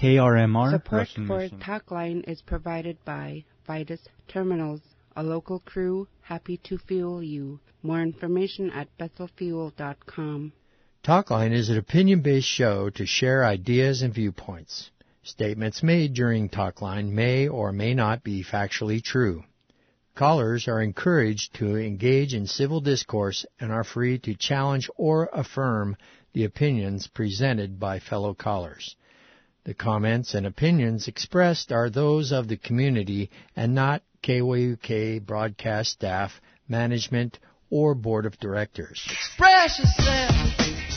KRMR Support Russian for Mission. Talkline is provided by Vitus Terminals, a local crew happy to fuel you. More information at bethelfuel.com. Talkline is an opinion based show to share ideas and viewpoints. Statements made during Talkline may or may not be factually true. Callers are encouraged to engage in civil discourse and are free to challenge or affirm the opinions presented by fellow callers. The comments and opinions expressed are those of the community and not KYUK broadcast staff, management, or board of directors. Express yourself.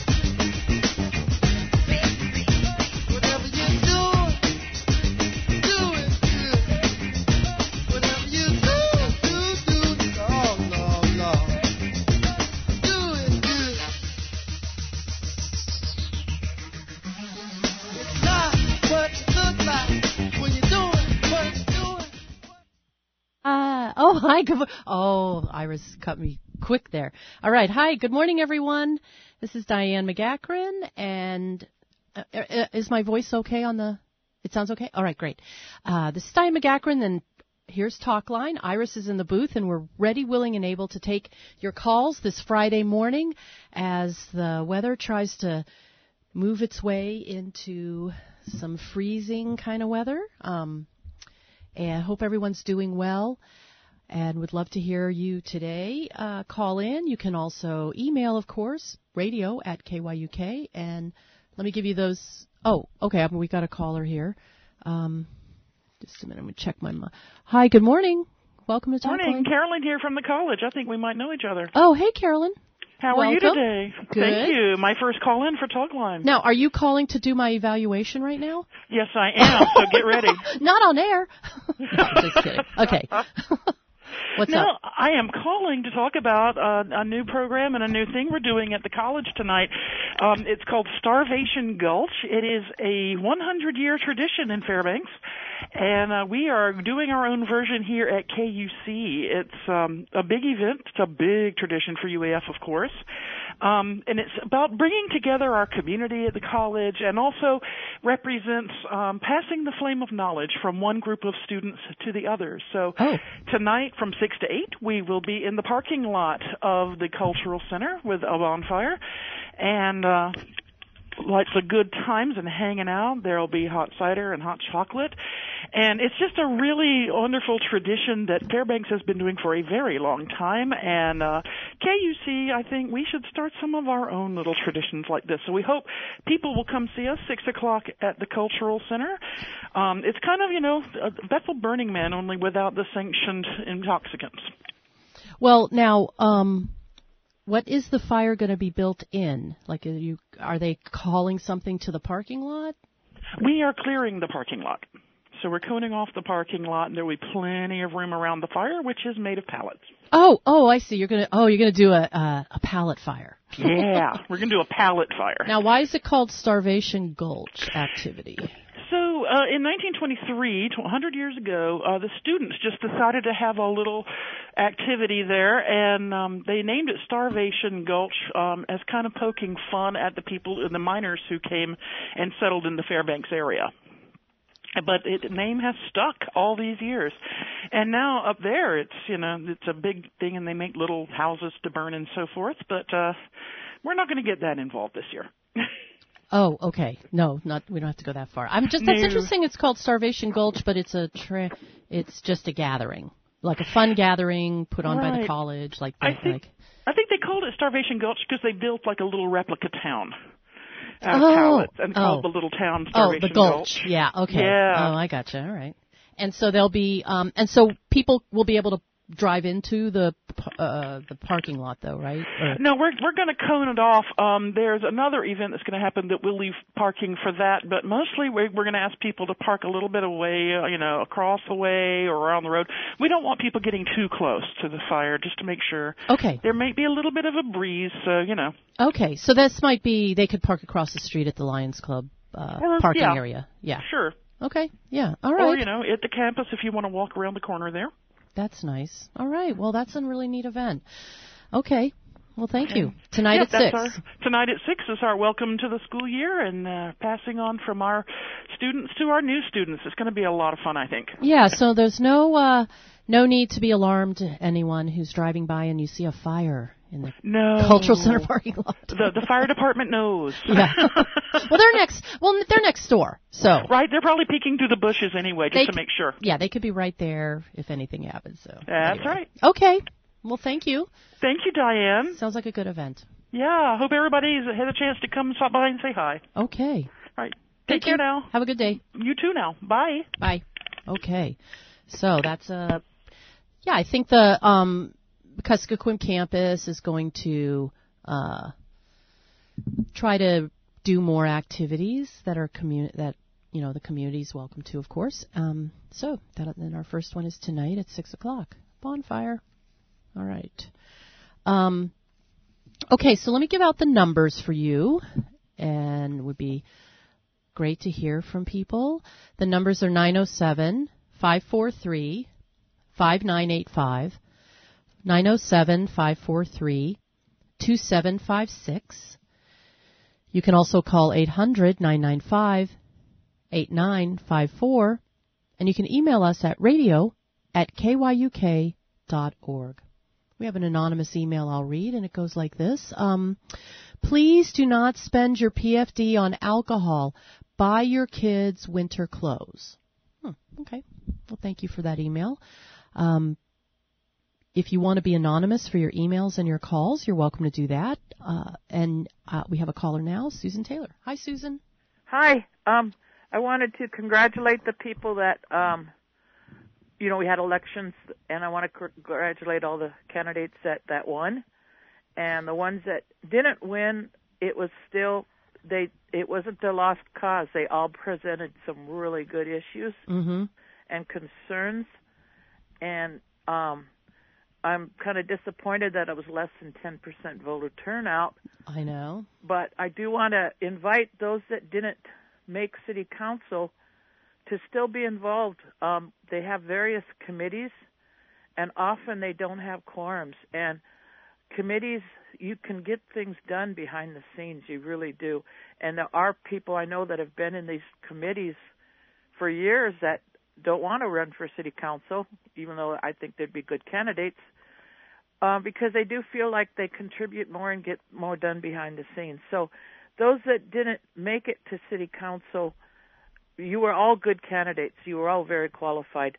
Hi. Good, oh, Iris cut me quick there. All right. Hi. Good morning, everyone. This is Diane McEachern, and uh, uh, is my voice okay on the? It sounds okay. All right, great. Uh, this is Diane McEachern, and here's Talkline. Iris is in the booth, and we're ready, willing, and able to take your calls this Friday morning as the weather tries to move its way into some freezing kind of weather. Um, and hope everyone's doing well and would love to hear you today. Uh, call in. You can also email, of course, radio at KYUK. And let me give you those. Oh, okay. We got a caller here. Um, just a minute. I'm going to check my. mi- Hi, good morning. Welcome to Talk Morning, Line. Carolyn here from the college. I think we might know each other. Oh, hey, Carolyn. How are you today? Good. Thank you. My first call in for Talkline. Now, are you calling to do my evaluation right now? Yes, I am. So get ready. Not on air. No, just kidding. Okay. What's no, up? I am calling to talk about uh, a new program and a new thing we're doing at the college tonight. Um, it's called Starvation Gulch. It is a 100 year tradition in Fairbanks, and uh, we are doing our own version here at KUC. It's um, a big event. It's a big tradition for UAF, of course. Um, and it's about bringing together our community at the college and also represents um, passing the flame of knowledge from one group of students to the other. So Oh. tonight from 6 to 8, we will be in the parking lot of the Cultural Center with a bonfire. And uh, lots of good times and hanging out. There'll be hot cider and hot chocolate. And it's just a really wonderful tradition that Fairbanks has been doing for a very long time. And uh, KUC, I think we should start some of our own little traditions like this. So we hope people will come see us 6 o'clock at the Cultural Center. Um, it's kind of, you know, Bethel Burning Man, only without the sanctioned intoxicants. Well, now, um, what is the fire going to be built in? Like, are you are they calling something to the parking lot? We are clearing the parking lot. So we're coning off the parking lot, and there will be plenty of room around the fire, which is made of pallets. Oh, oh, I see. You're gonna oh, you're gonna do a a, a pallet fire. Yeah, we're going to do a pallet fire. Now, why is it called Starvation Gulch activity? Uh, in 1923, 100 years ago, uh, the students just decided to have a little activity there, and um, they named it Starvation Gulch um, as kind of poking fun at the people, the miners who came and settled in the Fairbanks area. But it, name has stuck all these years, and now up there, it's you know it's a big thing, and they make little houses to burn and so forth. But uh, we're not going to get that involved this year. Oh, okay. No, not we don't have to go that far. I'm just that's No. interesting. It's called Starvation Gulch, but it's a tra- it's just a gathering, like a fun gathering put on by the college. Like, I think like I think they called it Starvation Gulch because they built like a little replica town out of Oh. pallets and called Oh. the little town oh, Starvation the gulch. Yeah. Okay. Yeah. Oh, I gotcha. All right. And so they'll be um and so people will be able to drive into the p- uh the parking lot though, right? Or- No, we're we're going to cone it off. Um, there's another event that's going to happen that we'll leave parking for that, but mostly we're, we're going to ask people to park a little bit away, uh, you know, across the way or around the road. We don't want people getting too close to the fire, just to make sure. Okay. There may be a little bit of a breeze, so you know. Okay. So this might be they could park across the street at the Lions Club uh Or, parking yeah. area. Yeah. Sure. Okay. Yeah. All right. Or you know, at the campus if you want to walk around the corner there. That's nice. All right. Well, that's a really neat event. Okay. Well, thank you. Tonight Yep, at six. Our, tonight at six is our welcome to the school year and uh, passing on from our students to our new students. It's going to be a lot of fun, I think. Yeah, so there's no uh no need to be alarmed anyone who's driving by and you see a fire in the No. cultural center parking lot. The the fire department knows. Yeah. well, they're next. Well, they're next door. So right, they're probably peeking through the bushes anyway, just They to make sure. yeah, they could be right there if anything happens. So That's anyway. right. Okay. Well, thank you. Thank you, Diane. Sounds like a good event. Yeah, I hope everybody had a chance to come stop by and say hi. Okay. Right. Thank Take care now. Have a good day. You too now. Bye. Bye. Okay. So that's uh yeah, I think the um Kuskokwim campus is going to uh try to do more activities that are community that you know the community is welcome to, of course. Um, so that then our first one is tonight at six o'clock. Bonfire. All right. Um, okay, so let me give out the numbers for you, and it would be great to hear from people. The numbers are 907 543 5985, 907 543 2756. You can also call 800 995 8954, and you can email us at radio at kyuk.org. We have an anonymous email I'll read, and it goes like this. Um, Please do not spend your PFD on alcohol. Buy your kids winter clothes. Hmm, okay. Well, thank you for that email. Um, if you want to be anonymous for your emails and your calls, you're welcome to do that. Uh, and uh, we have a caller now, Susan Taylor. Hi, Susan. Hi. Um, I wanted to congratulate the people that, um, you know, we had elections, and I want to congratulate all the candidates that that won, and the ones that didn't win. It was still they. It wasn't a lost cause. They all presented some really good issues Mm-hmm. and concerns, and um, I'm kind of disappointed that it was less than 10% voter turnout I know. but I do want to invite those that didn't make city council to still be involved. Um, they have various committees, and often they don't have quorums. And committees, you can get things done behind the scenes. You really do. And there are people I know that have been in these committees for years that don't want to run for city council, even though I think they'd be good candidates uh, because they do feel like they contribute more and get more done behind the scenes. So, those that didn't make it to city council, you were all good candidates. You were all very qualified,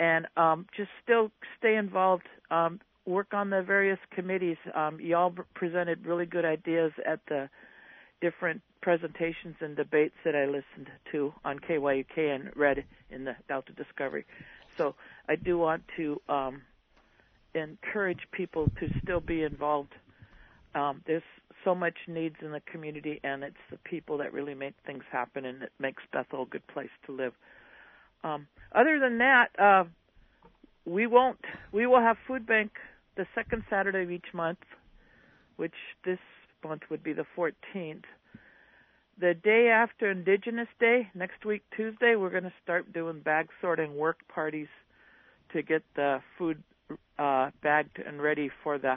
and um, just still stay involved. Um, work on the various committees. Um, you all presented really good ideas at the different presentations and debates that I listened to on KYUK and read in the Delta Discovery. So I do want to um, encourage people to still be involved. Um, there's so much needs in the community, and it's the people that really make things happen, and it makes Bethel a good place to live. Um, other than that, uh, we won't. We will have food bank the second Saturday of each month, which this month would be the 14th. The day after Indigenous Day, next week Tuesday, we're going to start doing bag sorting work parties to get the food uh, bagged and ready for the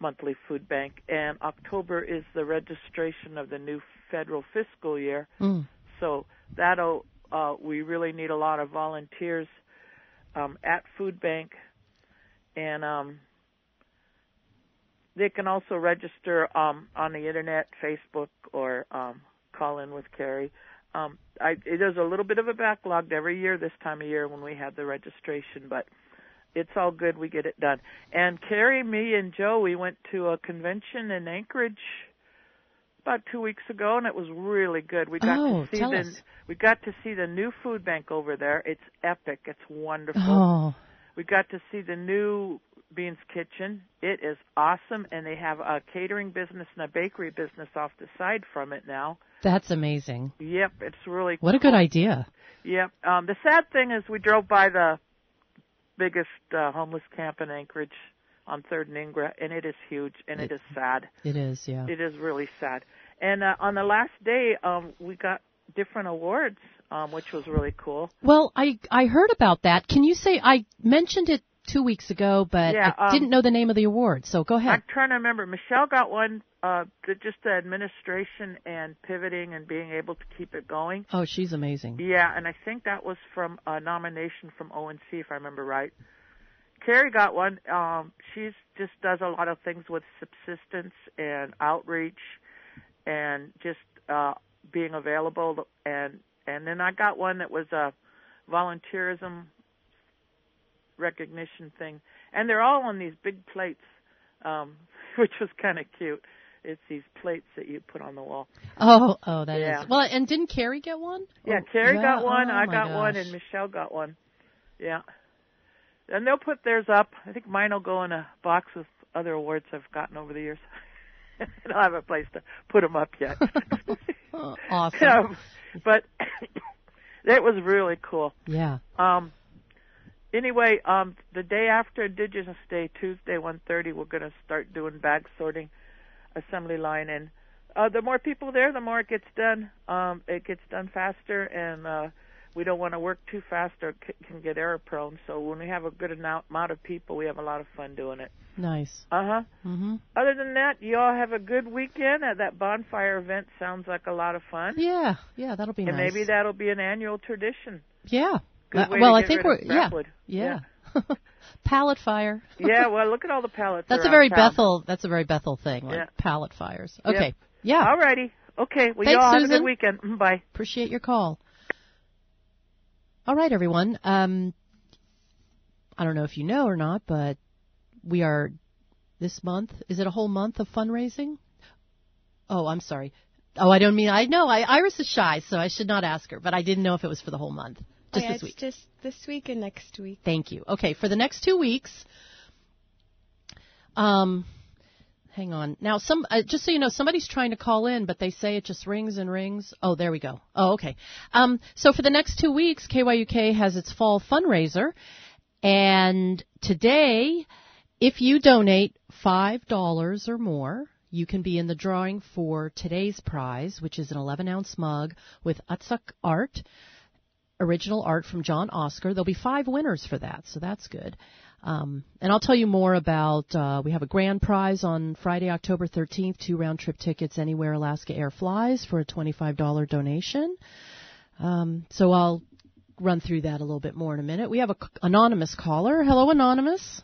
monthly food bank. And October is the registration of the new federal fiscal year. Mm. So that'll uh, we really need a lot of volunteers um, at food bank, and um, they can also register um, on the internet, Facebook, or um, call in with Carrie. Um, I, there's a little bit of a backlog every year this time of year when we have the registration, but it's all good. We get it done. And Carrie, me, and Joe, we went to a convention in Anchorage about two weeks ago, and it was really good. We got Oh, to see the us. we got to see the new food bank over there. It's epic. It's wonderful. Oh, We got to see the new Beans Kitchen. It is awesome, and they have a catering business and a bakery business off the side from it now. that's amazing. Yep, it's really What a good idea. Yep. Um, the sad thing is we drove by the biggest uh, homeless camp in Anchorage on Third and Ingra, and it is huge, and it is sad. It is, yeah. It is really sad. And uh, on the last day, um, we got different awards, um, which was really cool. Well, I I heard about that. Can you say I mentioned it two weeks ago, but Yeah, I um, didn't know the name of the award. So go ahead. I'm trying to remember. Michelle got one, uh, the, just the administration and pivoting and being able to keep it going. Oh, she's amazing. Yeah, and I think that was from a nomination from ONC, if I remember right. Carrie got one. Um, she's just does a lot of things with subsistence and outreach, and just uh, being available. And and then I got one that was a volunteerism recognition thing, and they're all on these big plates, um, which was kind of cute. It's these plates that you put on the wall. Oh, oh, that is Yeah. well. And didn't Carrie get one? Yeah, Carrie yeah? got one, Oh, I got one, and Michelle got one. Yeah. And they'll put theirs up. I think mine will go in a box with other awards I've gotten over the years. I don't have a place to put them up yet. Oh, awesome. Um, but it was really cool. Yeah. Um, anyway, um, the day after Indigenous Day, Tuesday, 1:30, we're going to start doing bag sorting, assembly line, and uh, the more people there, the more it gets done. Um, it gets done faster, and uh, we don't want to work too fast or c- can get error prone. So when we have a good amount of people, we have a lot of fun doing it. Nice. Uh huh. Mhm. Other than that, you all have a good weekend. At that bonfire event sounds like a lot of fun. Yeah. Yeah, that'll be and nice. maybe that'll be an annual tradition. Yeah. Uh, well, I think we're yeah. crapwood. Yeah. Pallet fire. yeah, well, look at all the pallets. That's a very. Bethel. That's a very Bethel thing, like Yeah. pallet fires. Okay. Yeah. All righty. Okay. Well, Thanks, y'all have a good weekend. Mm, Bye. Appreciate your call. All right, everyone. Um, I don't know if you know or not, but we are this month. Is it a whole month of fundraising? Oh, I'm sorry. Oh, I don't mean I know. I, Iris is shy, so I should not ask her. But I didn't know if it was for the whole month. Just yeah, this week. Just this week and next week. Thank you. Okay, for the next two weeks. Um, hang on. Now, some uh, just so you know, somebody's trying to call in, but they say it just rings and rings. Oh, there we go. Oh, okay. Um, so for the next two weeks, KYUK has its fall fundraiser, and today, if you donate five dollars or more. You can be in the drawing for today's prize, which is an 11 ounce mug with Utsuck art original art from John Oscar. There'll be five winners for that, so that's good. Um, and I'll tell you more about. Uh, we have a grand prize on Friday, October 13th, two round trip tickets anywhere Alaska Air flies for a $25 donation. Um, so I'll run through that a little bit more in a minute. We have a c- anonymous caller. Hello, anonymous.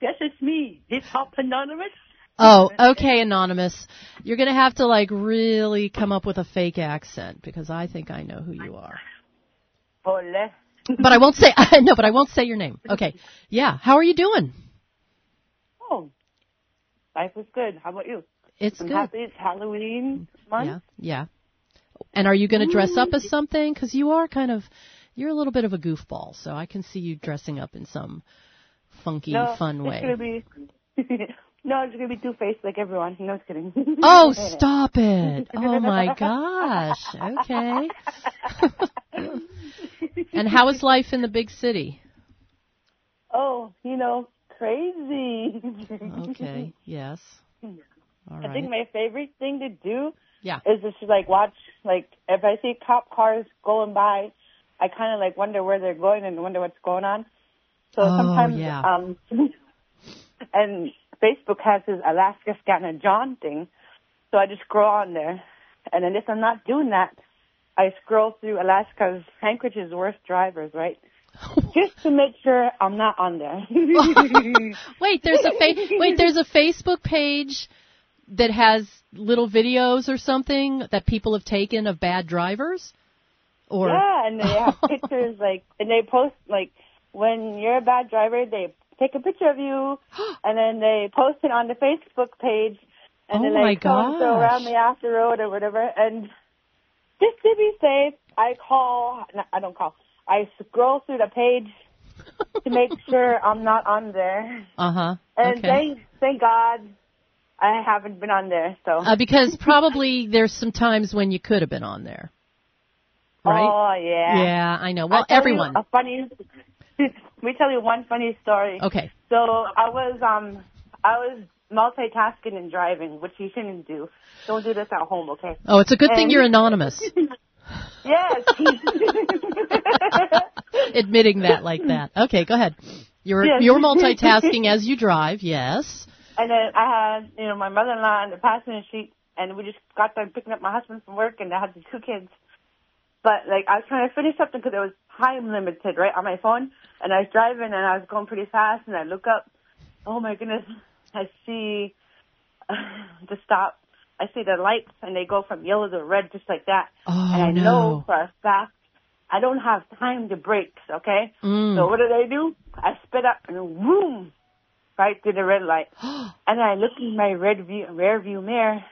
Yes, it's me. It's Hop Anonymous. Oh, okay, anonymous. You're gonna have to like really come up with a fake accent because I think I know who you are. Hola. But I won't say no. But I won't say your name. Okay. Yeah. How are you doing? Oh, life is good. How about you? It's I'm good. happy it's Halloween month. Yeah. Yeah. And are you going to dress up as something? Because you are kind of, you're a little bit of a goofball. So I can see you dressing up in some funky, no, fun it's way. gonna be. no, it's gonna be two faced like everyone. No, just kidding. Oh, stop it! Oh my gosh. Okay. and how is life in the big city? Oh, you know, crazy. Okay. Yes. All I think my favorite thing to do Yeah. is just like watch like if I see cop cars going by, I kind of like wonder where they're going and wonder what's going on. So Oh, sometimes yeah. um and Facebook has this Alaska Scanner John thing, so I just scroll on there, and then if I'm not doing that, I scroll through Alaska's Anchorage's worst drivers, right? Just to make sure I'm not on there. Wait, there's a fa- wait, there's a Facebook page that has little videos or something that people have taken of bad drivers. Or Yeah, and they have pictures like, and they post like when you're a bad driver, they take a picture of you, and then they post it on the Facebook page, and Oh then they so around the after road or whatever. And just to be safe, I call. No, I don't call. I scroll through the page to make sure I'm not on there. uh huh. And Okay. thank thank God I haven't been on there. So. Uh, because probably there's some times when you could have been on there. Right? Oh yeah. yeah, I know. Well, I'll tell you everyone. A funny. Let me tell you one funny story. Okay. So I was um I was multitasking and driving, which you shouldn't do. Don't do this at home, okay? Oh, it's a good thing you're anonymous. Yes. admitting that like that. Okay, go ahead. You're Yes. you're multitasking as you drive. Yes. And then I had, you know, my mother-in-law in the passenger seat, and we just got done picking up my husband from work, and I had the two kids. But like, I was trying to finish something because it was time limited, right, on my phone. And I was driving, and I was going pretty fast, and I look up. Oh my goodness! I see the stop. I see the lights, and they go from yellow to red just like that. Oh and I no. know for a fact I don't have time to brakes. Okay. Mm. So what did I do? I sped up and boom, right through the red light. And I look in my red view, rear view mirror.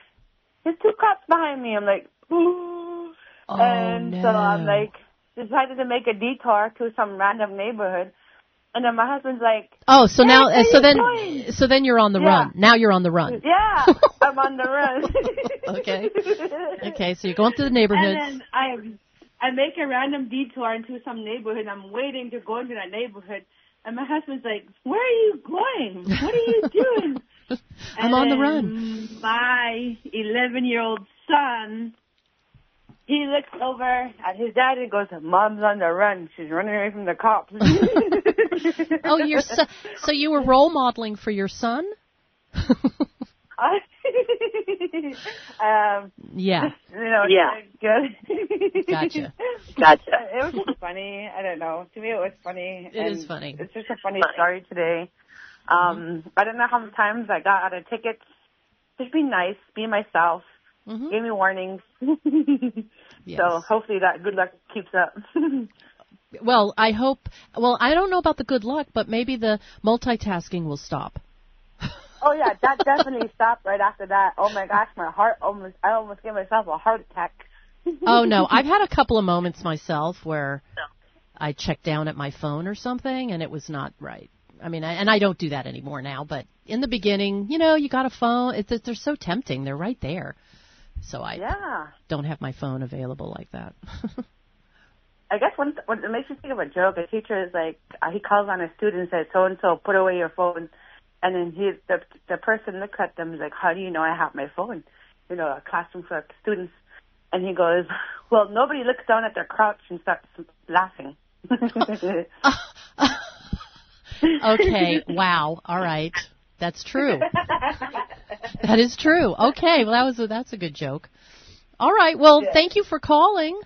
There's two cops behind me. I'm like, ooh. Oh, and so I'm like, decided to make a detour to some random neighborhood. And then my husband's like, Oh, so now, so then, going? so then you're on the Yeah. run. Now you're on the run. yeah, I'm on the run. Okay. Okay, so you're going through the neighborhoods. And then I I make a random detour into some neighborhood. I'm waiting to go into that neighborhood. And my husband's like, Where are you going? What are you doing? I'm on the run. My 11 year old son, he looks over at his dad and goes, Mom's on the run. She's running away from the cops. Oh, your son. So you were role modeling for your son? um, Yeah. you know, Yeah. good. Gotcha. Gotcha. It was just funny. I don't know. To me, it was funny. It and is funny. It's just a funny story today. Um, I don't know how many times I got out of tickets. Just be nice, be myself. Mhm. Gave me warnings. Yes. So hopefully that good luck keeps up. Well, I hope. Well, I don't know about the good luck, but maybe the multitasking will stop. oh yeah, that definitely stopped right after that. Oh my gosh, my heart almost I almost gave myself a heart attack. Oh no, I've had a couple of moments myself where I checked down at my phone or something and it was not right. I mean, I, and I don't do that anymore now, but in the beginning, you know, you got a phone. It's they're so tempting. They're right there. So I Yeah. don't have my phone available like that. I guess when when it makes me think of a joke, a teacher is like uh, he calls on a student and says, "So and so, put away your phone," and then he the the person looks at them and is like, "How do you know I have my phone?" You know, a classroom full of students, and he goes, "Well, nobody looks down at their crouch and starts laughing." okay, wow. All right. That's true. That is true. Okay, well that was a, that's a good joke. All right. Well, Yeah. thank you for calling.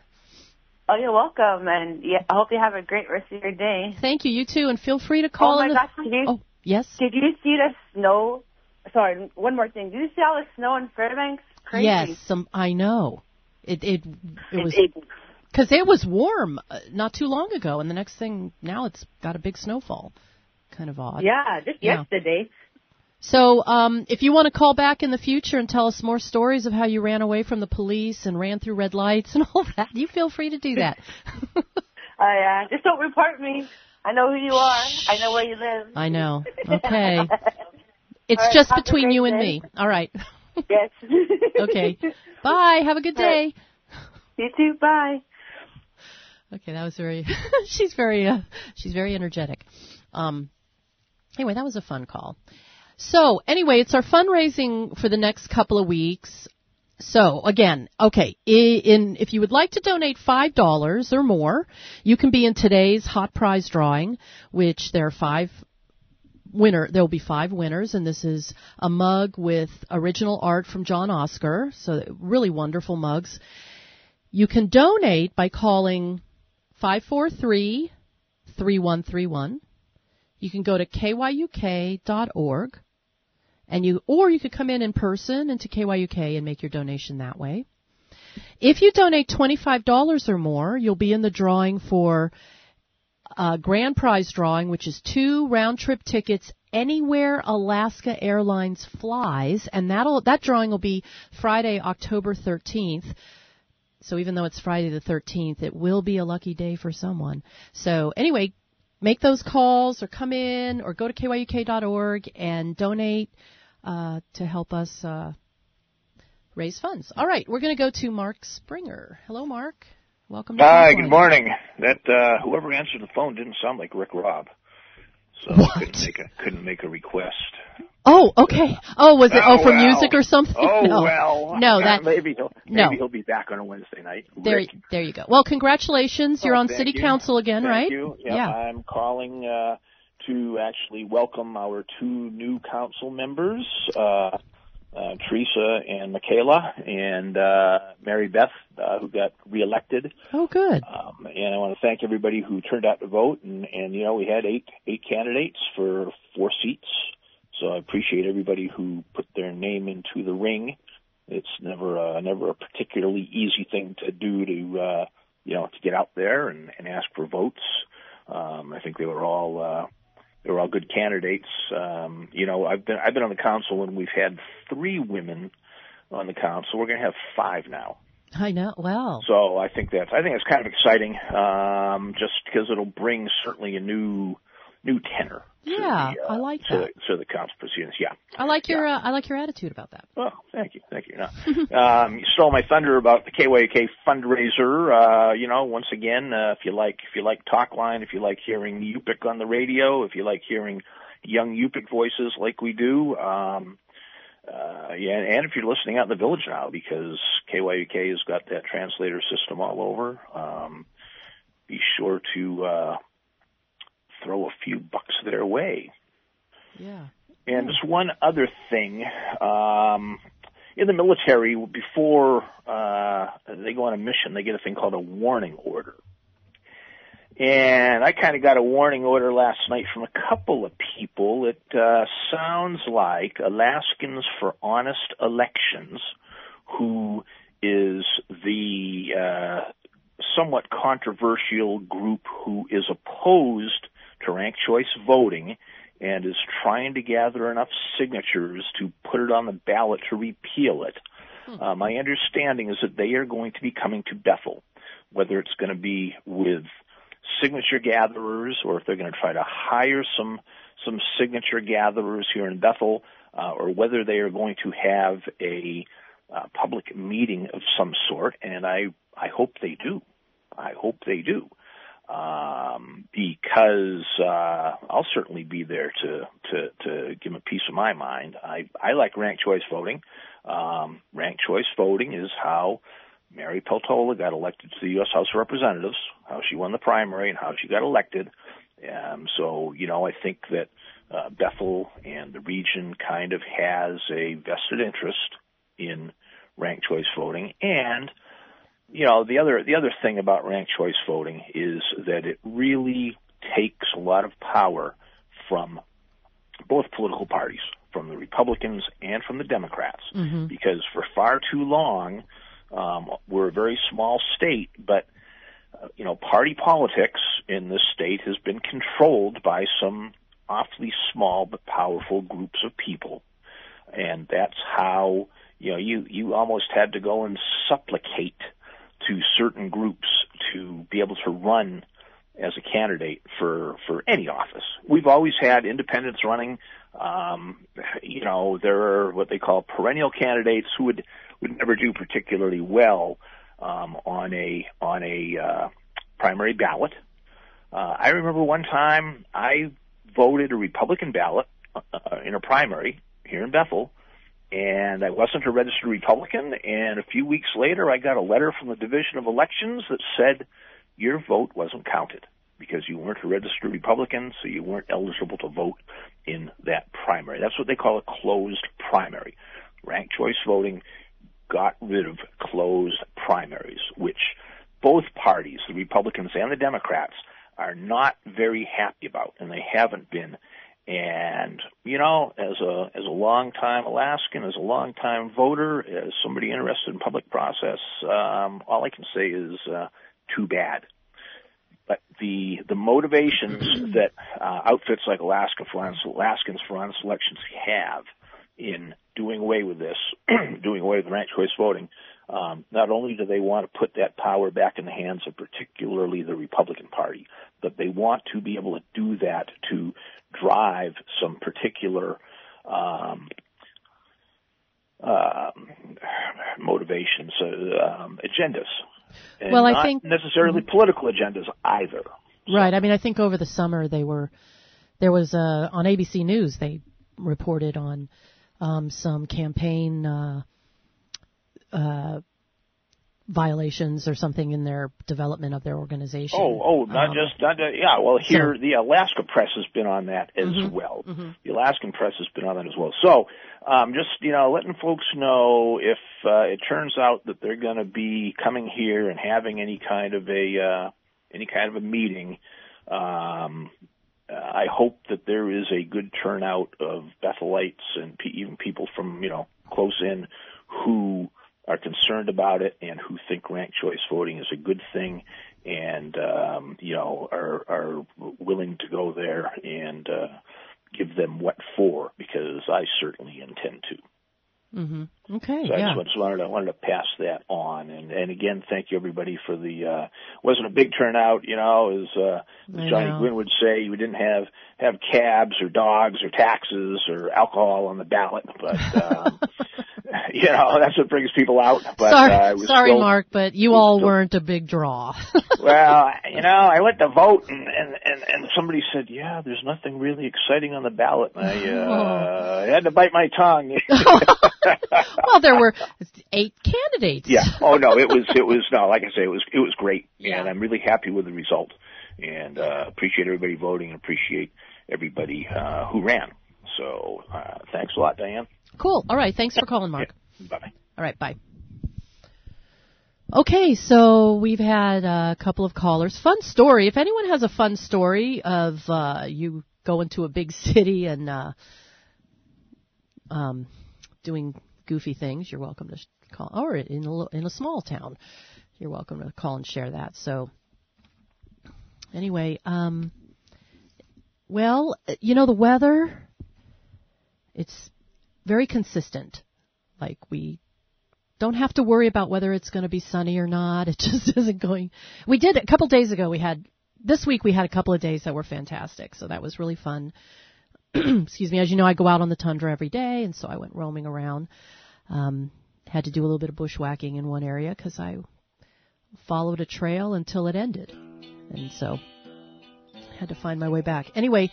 Oh, you're welcome, and yeah, I hope you have a great rest of your day. Thank you. You too, and feel free to call. oh my in the, did you, Oh, yes. did you see the snow? Sorry, one more thing. Did you see all the snow in Fairbanks? Crazy. Yes, some I know. It it it was It- because it was warm uh, not too long ago, and the next thing now it's got a big snowfall. Kind of odd. Yeah, just Yeah. yesterday. So, um, if you want to call back in the future and tell us more stories of how you ran away from the police and ran through red lights and all that, you feel free to do that. I uh, just don't report me. I know who you are. I know where you live. I know. Okay. It's right, just between you and day. me. All right. yes. okay. Bye. Have a good All right. day. You too. Bye. Okay, that was very. she's very. Uh, she's very energetic. Um. Anyway, that was a fun call. So anyway, it's our fundraising for the next couple of weeks. So again, okay, in if you would like to donate five dollars or more, you can be in today's hot prize drawing, which there are five winner. There will be five winners, and this is a mug with original art from John Oscar. So really wonderful mugs. You can donate by calling 543 3131. You can go to kyuk.org and you or you could come in in person into KYUK and make your donation that way. If you donate $25 or more, you'll be in the drawing for a grand prize drawing, which is two round trip tickets anywhere Alaska Airlines flies, and that'll that drawing will be Friday, October 13th. So even though it's Friday the 13th, it will be a lucky day for someone. So anyway, make those calls or come in or go to kyuk.org and donate uh, to help us uh, raise funds. All right, we're going to go to Mark Springer. Hello, Mark. Welcome to Hi, good morning. That uh whoever answered the phone didn't sound like Rick Robb. so What? Couldn't make a couldn't make a request. Oh, okay. Oh, was it? Oh, for well. music or something? Oh no. well. No, that. maybe he'll no. maybe he'll be back on a Wednesday night. There, Rick. there you go. Well, congratulations. You're Oh, on city you. council again, Thank right? you. Yep, Yeah. I'm calling uh, to actually welcome our two new council members, uh, uh, Teresa and Michaela, and uh, Mary Beth, uh, who got reelected. Oh, good. Um, and I want to thank everybody who turned out to vote. And, and you know, we had eight eight candidates for four seats. So I appreciate everybody who put their name into the ring. It's never uh, never a particularly easy thing to do to uh, you know to get out there and, and ask for votes. Um, I think they were all uh, they were all good candidates. Um, you know, I've been I've been on the council and we've had three women on the council. We're going to have five now. I know. Well, So I think that's I think it's kind of exciting, um, just because it'll bring certainly a new new tenor. Yeah, the, uh, I like to that. the, to the council proceedings. Yeah. I like your uh, I like your attitude about that. Well, thank you, thank you. No. um, you stole my thunder about the KYK fundraiser. Uh, you know, once again, uh, if you like, if you like Talkline, if you like hearing Yup'ik on the radio, if you like hearing young Yup'ik voices like we do, um, uh, yeah, and if you're listening out in the village now, because KYUK has got that translator system all over, um, be sure to uh, throw a few bucks their way. Yeah. And just one other thing, um, in the military, before uh, they go on a mission, they get a thing called a warning order. And I kind of got a warning order last night from a couple of people. It uh, sounds like Alaskans for Honest Elections, who is the uh, somewhat controversial group who is opposed to ranked choice voting and is trying to gather enough signatures to put it on the ballot to repeal it. Uh, my understanding is that they are going to be coming to Bethel, whether it's going to be with signature gatherers or if they're going to try to hire some some signature gatherers here in Bethel, uh, or whether they are going to have a uh, public meeting of some sort. And I I hope they do. I hope they do um, because uh, I'll certainly be there to to to give a piece of my mind. I I like ranked choice voting. Um, ranked choice voting is how Mary Peltola got elected to the U.S. House of Representatives, how she won the primary, and how she got elected. Um, so you know, I think that uh, Bethel and the region kind of has a vested interest in ranked choice voting and you know the other the other thing about ranked choice voting is that it really takes a lot of power from both political parties, from the Republicans and from the Democrats, Mm-hmm. because for far too long um, we're a very small state, but uh, you know party politics in this state has been controlled by some awfully small but powerful groups of people, and that's how you know you you almost had to go and supplicate to certain groups to be able to run as a candidate for for any office. We've always had independents running. Um, you know, there are what they call perennial candidates who would would never do particularly well um, on a on a uh, primary ballot. Uh, I remember one time I voted a Republican ballot uh, in a primary here in Bethel, and I wasn't a registered Republican. And a few weeks later, I got a letter from the Division of Elections that said your vote wasn't counted because you weren't a registered Republican, so you weren't eligible to vote in that primary. That's what they call a closed primary. Ranked choice voting got rid of closed primaries, which both parties, the Republicans and the Democrats, are not very happy about, and they haven't been. And you know, as a as a longtime Alaskan, as a longtime voter, as somebody interested in public process, um, all I can say is uh, too bad. But the the motivations that uh, outfits like Alaska for Alaskans for Honest Elections have in doing away with this, doing away with ranked choice voting, um, not only do they want to put that power back in the hands of particularly the Republican Party, but they want to be able to do that to drive some particular um, um, motivations, uh, um, agendas. And Well, I not think- necessarily political agendas either. Right. I mean, I think over the summer they were there was uh, on ABC News they reported on um, some campaign uh, uh, violations or something in their development of their organization. Oh, oh, not Um, just not just, yeah. Well, here so- the Alaska press has been on that as Mhm, well. mhm. The Alaskan press has been on that as well. So, um, just you know, letting folks know if uh, it turns out that they're going to be coming here and having any kind of a uh, any kind of a meeting. Um, uh, I hope that there is a good turnout of Bethelites and pe- even people from you know close in who are concerned about it and who think ranked choice voting is a good thing and um, you know are are willing to go there and uh, give them what for because I certainly intend to. hmm Okay. So I yeah. just, just wanted to wanted to pass that on and and again thank you everybody for the uh wasn't a big turnout you know as uh I Johnny. Gwynn would say we didn't have have cabs or dogs or taxes or alcohol on the ballot but um you know that's what brings people out but sorry, uh, sorry, still, Mark, but you all still- weren't a big draw. well, you know, I went to vote and, and, and, and somebody said, yeah, there's nothing really exciting on the ballot. And I, uh, I had to bite my tongue. Well, there were eight candidates. yeah. Oh no, it was, it was, no, like I say, it was, it was great. Yeah. And I'm really happy with the result and, uh, appreciate everybody voting and appreciate everybody, uh, who ran. So, uh, thanks a lot, Diane. Cool. All right. Thanks for calling, Mark. Bye bye. All right. Bye. Okay, so we've had a couple of callers. Fun story. If anyone has a fun story of uh, you going to a big city and uh, um, doing goofy things, you're welcome to call. Or in a, in a small town, you're welcome to call and share that. So, anyway, um, well, you know the weather. It's very consistent. Like we don't have to worry about whether it's going to be sunny or not. It just isn't going. We did a couple days ago. We had this week. We had a couple of days that were fantastic, so that was really fun. Excuse me. As you know, I go out on the tundra every day, and so I went roaming around. Um, had to do a little bit of bushwhacking in one area because I followed a trail until it ended, and so had to find my way back. Anyway,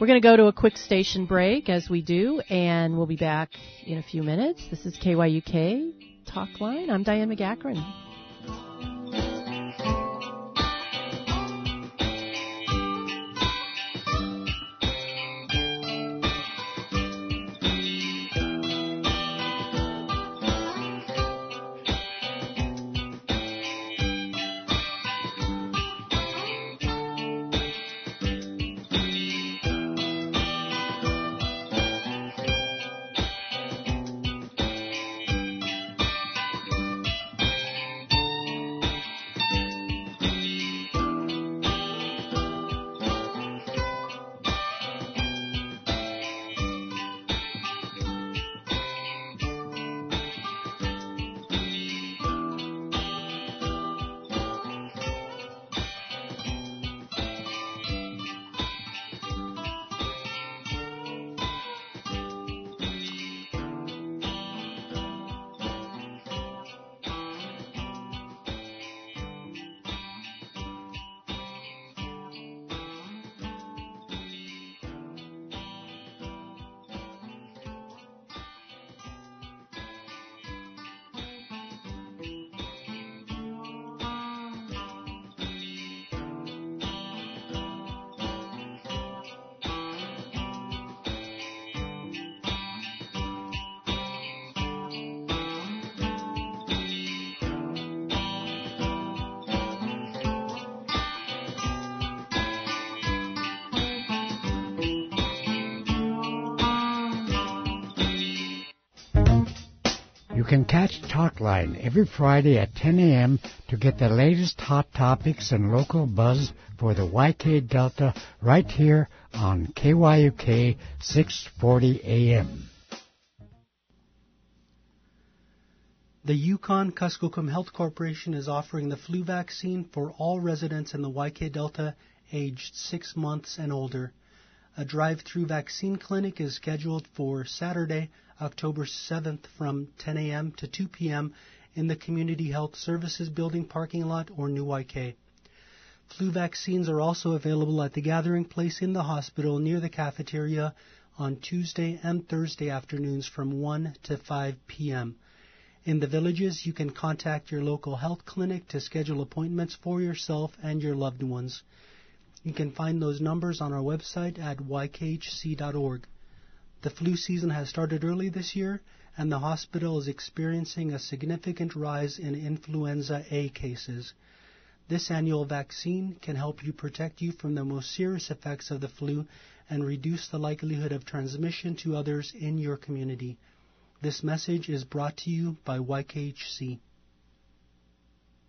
we're going to go to a quick station break as we do, and we'll be back in a few minutes. This is KYUK Talk Line. I'm Diane McEachern. Can catch Talkline every Friday at 10 a.m. to get the latest hot topics and local buzz for the YK Delta right here on KYUK 640 AM. The Yukon Kuskokwim Health Corporation is offering the flu vaccine for all residents in the YK Delta aged six months and older. A drive-through vaccine clinic is scheduled for Saturday, October 7th from 10 a.m. to 2 p.m. in the Community Health Services Building parking lot or New YK. Flu vaccines are also available at the gathering place in the hospital near the cafeteria on Tuesday and Thursday afternoons from 1 to 5 p.m. In the villages, you can contact your local health clinic to schedule appointments for yourself and your loved ones. You can find those numbers on our website at ykhc.org. The flu season has started early this year, and the hospital is experiencing a significant rise in influenza A cases. This annual vaccine can help you protect you from the most serious effects of the flu and reduce the likelihood of transmission to others in your community. This message is brought to you by YKHC.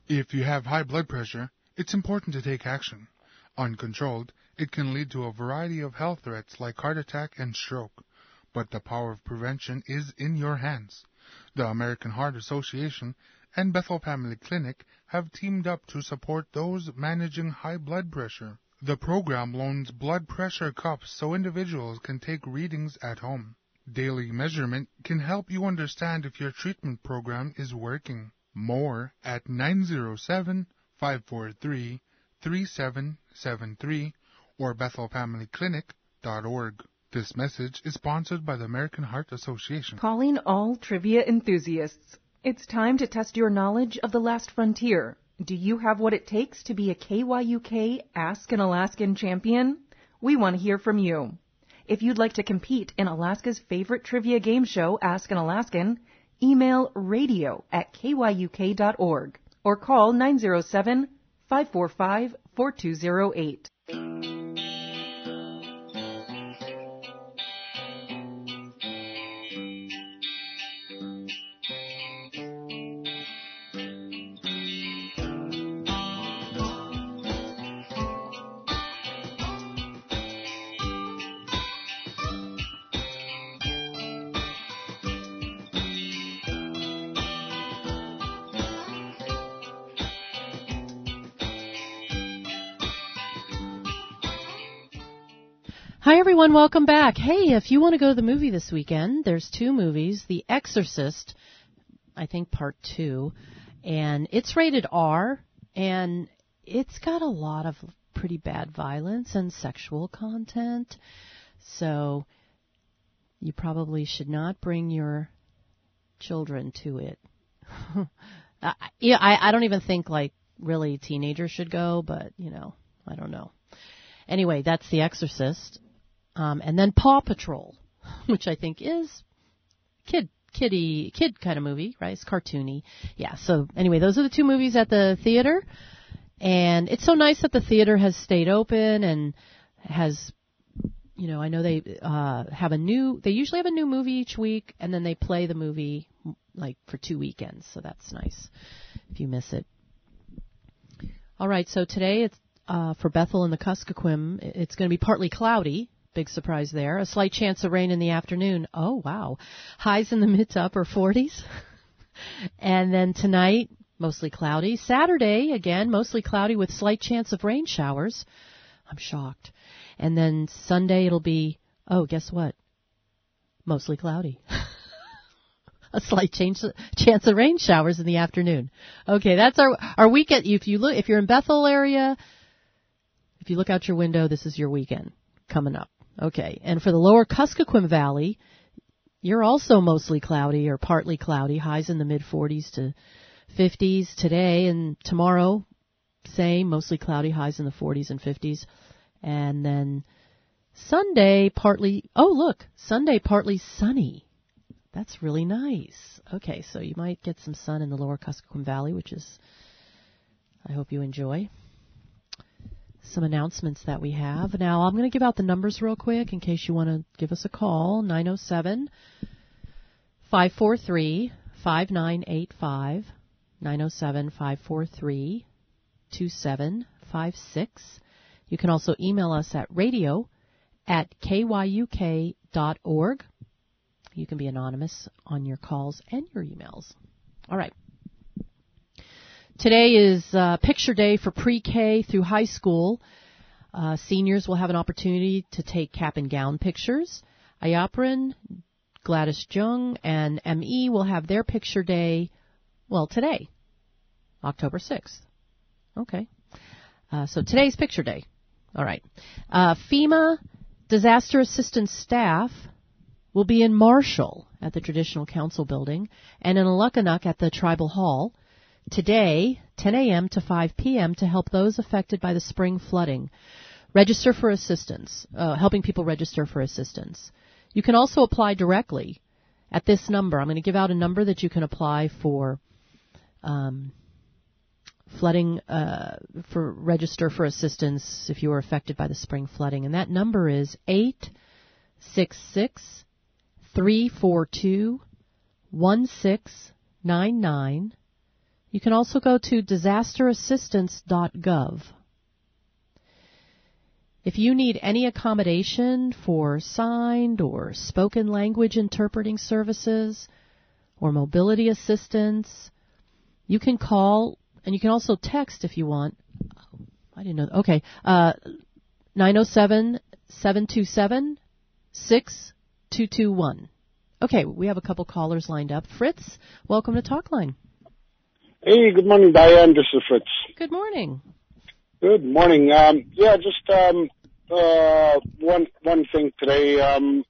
If you have high blood pressure, it's important to take action. Uncontrolled, it can lead to a variety of health threats like heart attack and stroke. But the power of prevention is in your hands. The American Heart Association and Bethel Family Clinic have teamed up to support those managing high blood pressure. The program loans blood pressure cups so individuals can take readings at home. Daily measurement can help you understand if your treatment program is working. More at 907 543 3773 or BethelFamilyClinic.org. This message is sponsored by the American Heart Association. Calling all trivia enthusiasts. It's time to test your knowledge of the last frontier. Do you have what it takes to be a KYUK Ask an Alaskan champion? We want to hear from you. If you'd like to compete in Alaska's favorite trivia game show, Ask an Alaskan, email radio at kyuk.org or call 907 545 4208. Hi everyone, welcome back. Hey, if you want to go to the movie this weekend, there's two movies. The Exorcist, I think part two, and it's rated R, and it's got a lot of pretty bad violence and sexual content. So you probably should not bring your children to it. I, yeah, I, I don't even think like really teenagers should go, but you know, I don't know. Anyway, that's The Exorcist. Um, and then Paw Patrol, which I think is kid kiddie kid kind of movie, right? It's cartoony. Yeah. So anyway, those are the two movies at the theater, and it's so nice that the theater has stayed open and has. You know, I know they uh, have a new. They usually have a new movie each week, and then they play the movie like for two weekends. So that's nice if you miss it. All right, so today it's uh, for Bethel and the Kuskokwim. It's going to be partly cloudy, Big surprise there. A slight chance of rain in the afternoon. Oh, wow. Highs in the mid to upper 40s. and then tonight, mostly cloudy. Saturday, again, mostly cloudy with slight chance of rain showers. I'm shocked. And then Sunday, it'll be, oh, guess what? Mostly cloudy. a slight change, chance of rain showers in the afternoon. Okay, that's our our weekend. If you look, if you're in Bethel area, if you look out your window, this is your weekend coming up. Okay, and for the lower Kuskokwim Valley, you're also mostly cloudy or partly cloudy, highs in the mid 40s to 50s today and tomorrow. Same, mostly cloudy, highs in the 40s and 50s. And then Sunday, partly, oh look, Sunday, partly sunny. That's really nice. Okay, so you might get some sun in the lower Kuskokwim Valley, which is, I hope you enjoy some announcements that we have. Now, I'm going to give out the numbers real quick in case you want to give us a call. 907 543 5985. 907 543 2756. You can also email us at radio at kyuk.org. You can be anonymous on your calls and your emails. All right. Today is uh, picture day for pre-K through high school. Uh, seniors will have an opportunity to take cap and gown pictures. Ayaprun, Gladys Jung, and ME will have their picture day, well, today, October 6th. Okay. Uh, so today's picture day. All right. Uh, FEMA disaster assistance staff will be in Marshall at the Traditional Council building and in Alakanuk at the Tribal Hall today, 10 a.m. to 5 p.m. to help those affected by the spring flooding. Register for assistance, uh, helping people register for assistance. You can also apply directly at this number. I'm going to give out a number that you can apply for um, flooding, uh, for register for assistance if you were affected by the spring flooding. And that number is 866 342 1699. You can also go to disasterassistance.gov. If you need any accommodation for signed or spoken language interpreting services or mobility assistance, you can call and you can also text if you want. I didn't know. Okay. Uh, 907 727 6221. Okay, we have a couple callers lined up. Fritz, welcome to Talkline. Hey, good morning, Diane. This is Fritz. Good morning. Good morning. Um, yeah, just um, uh, one one thing today. Um,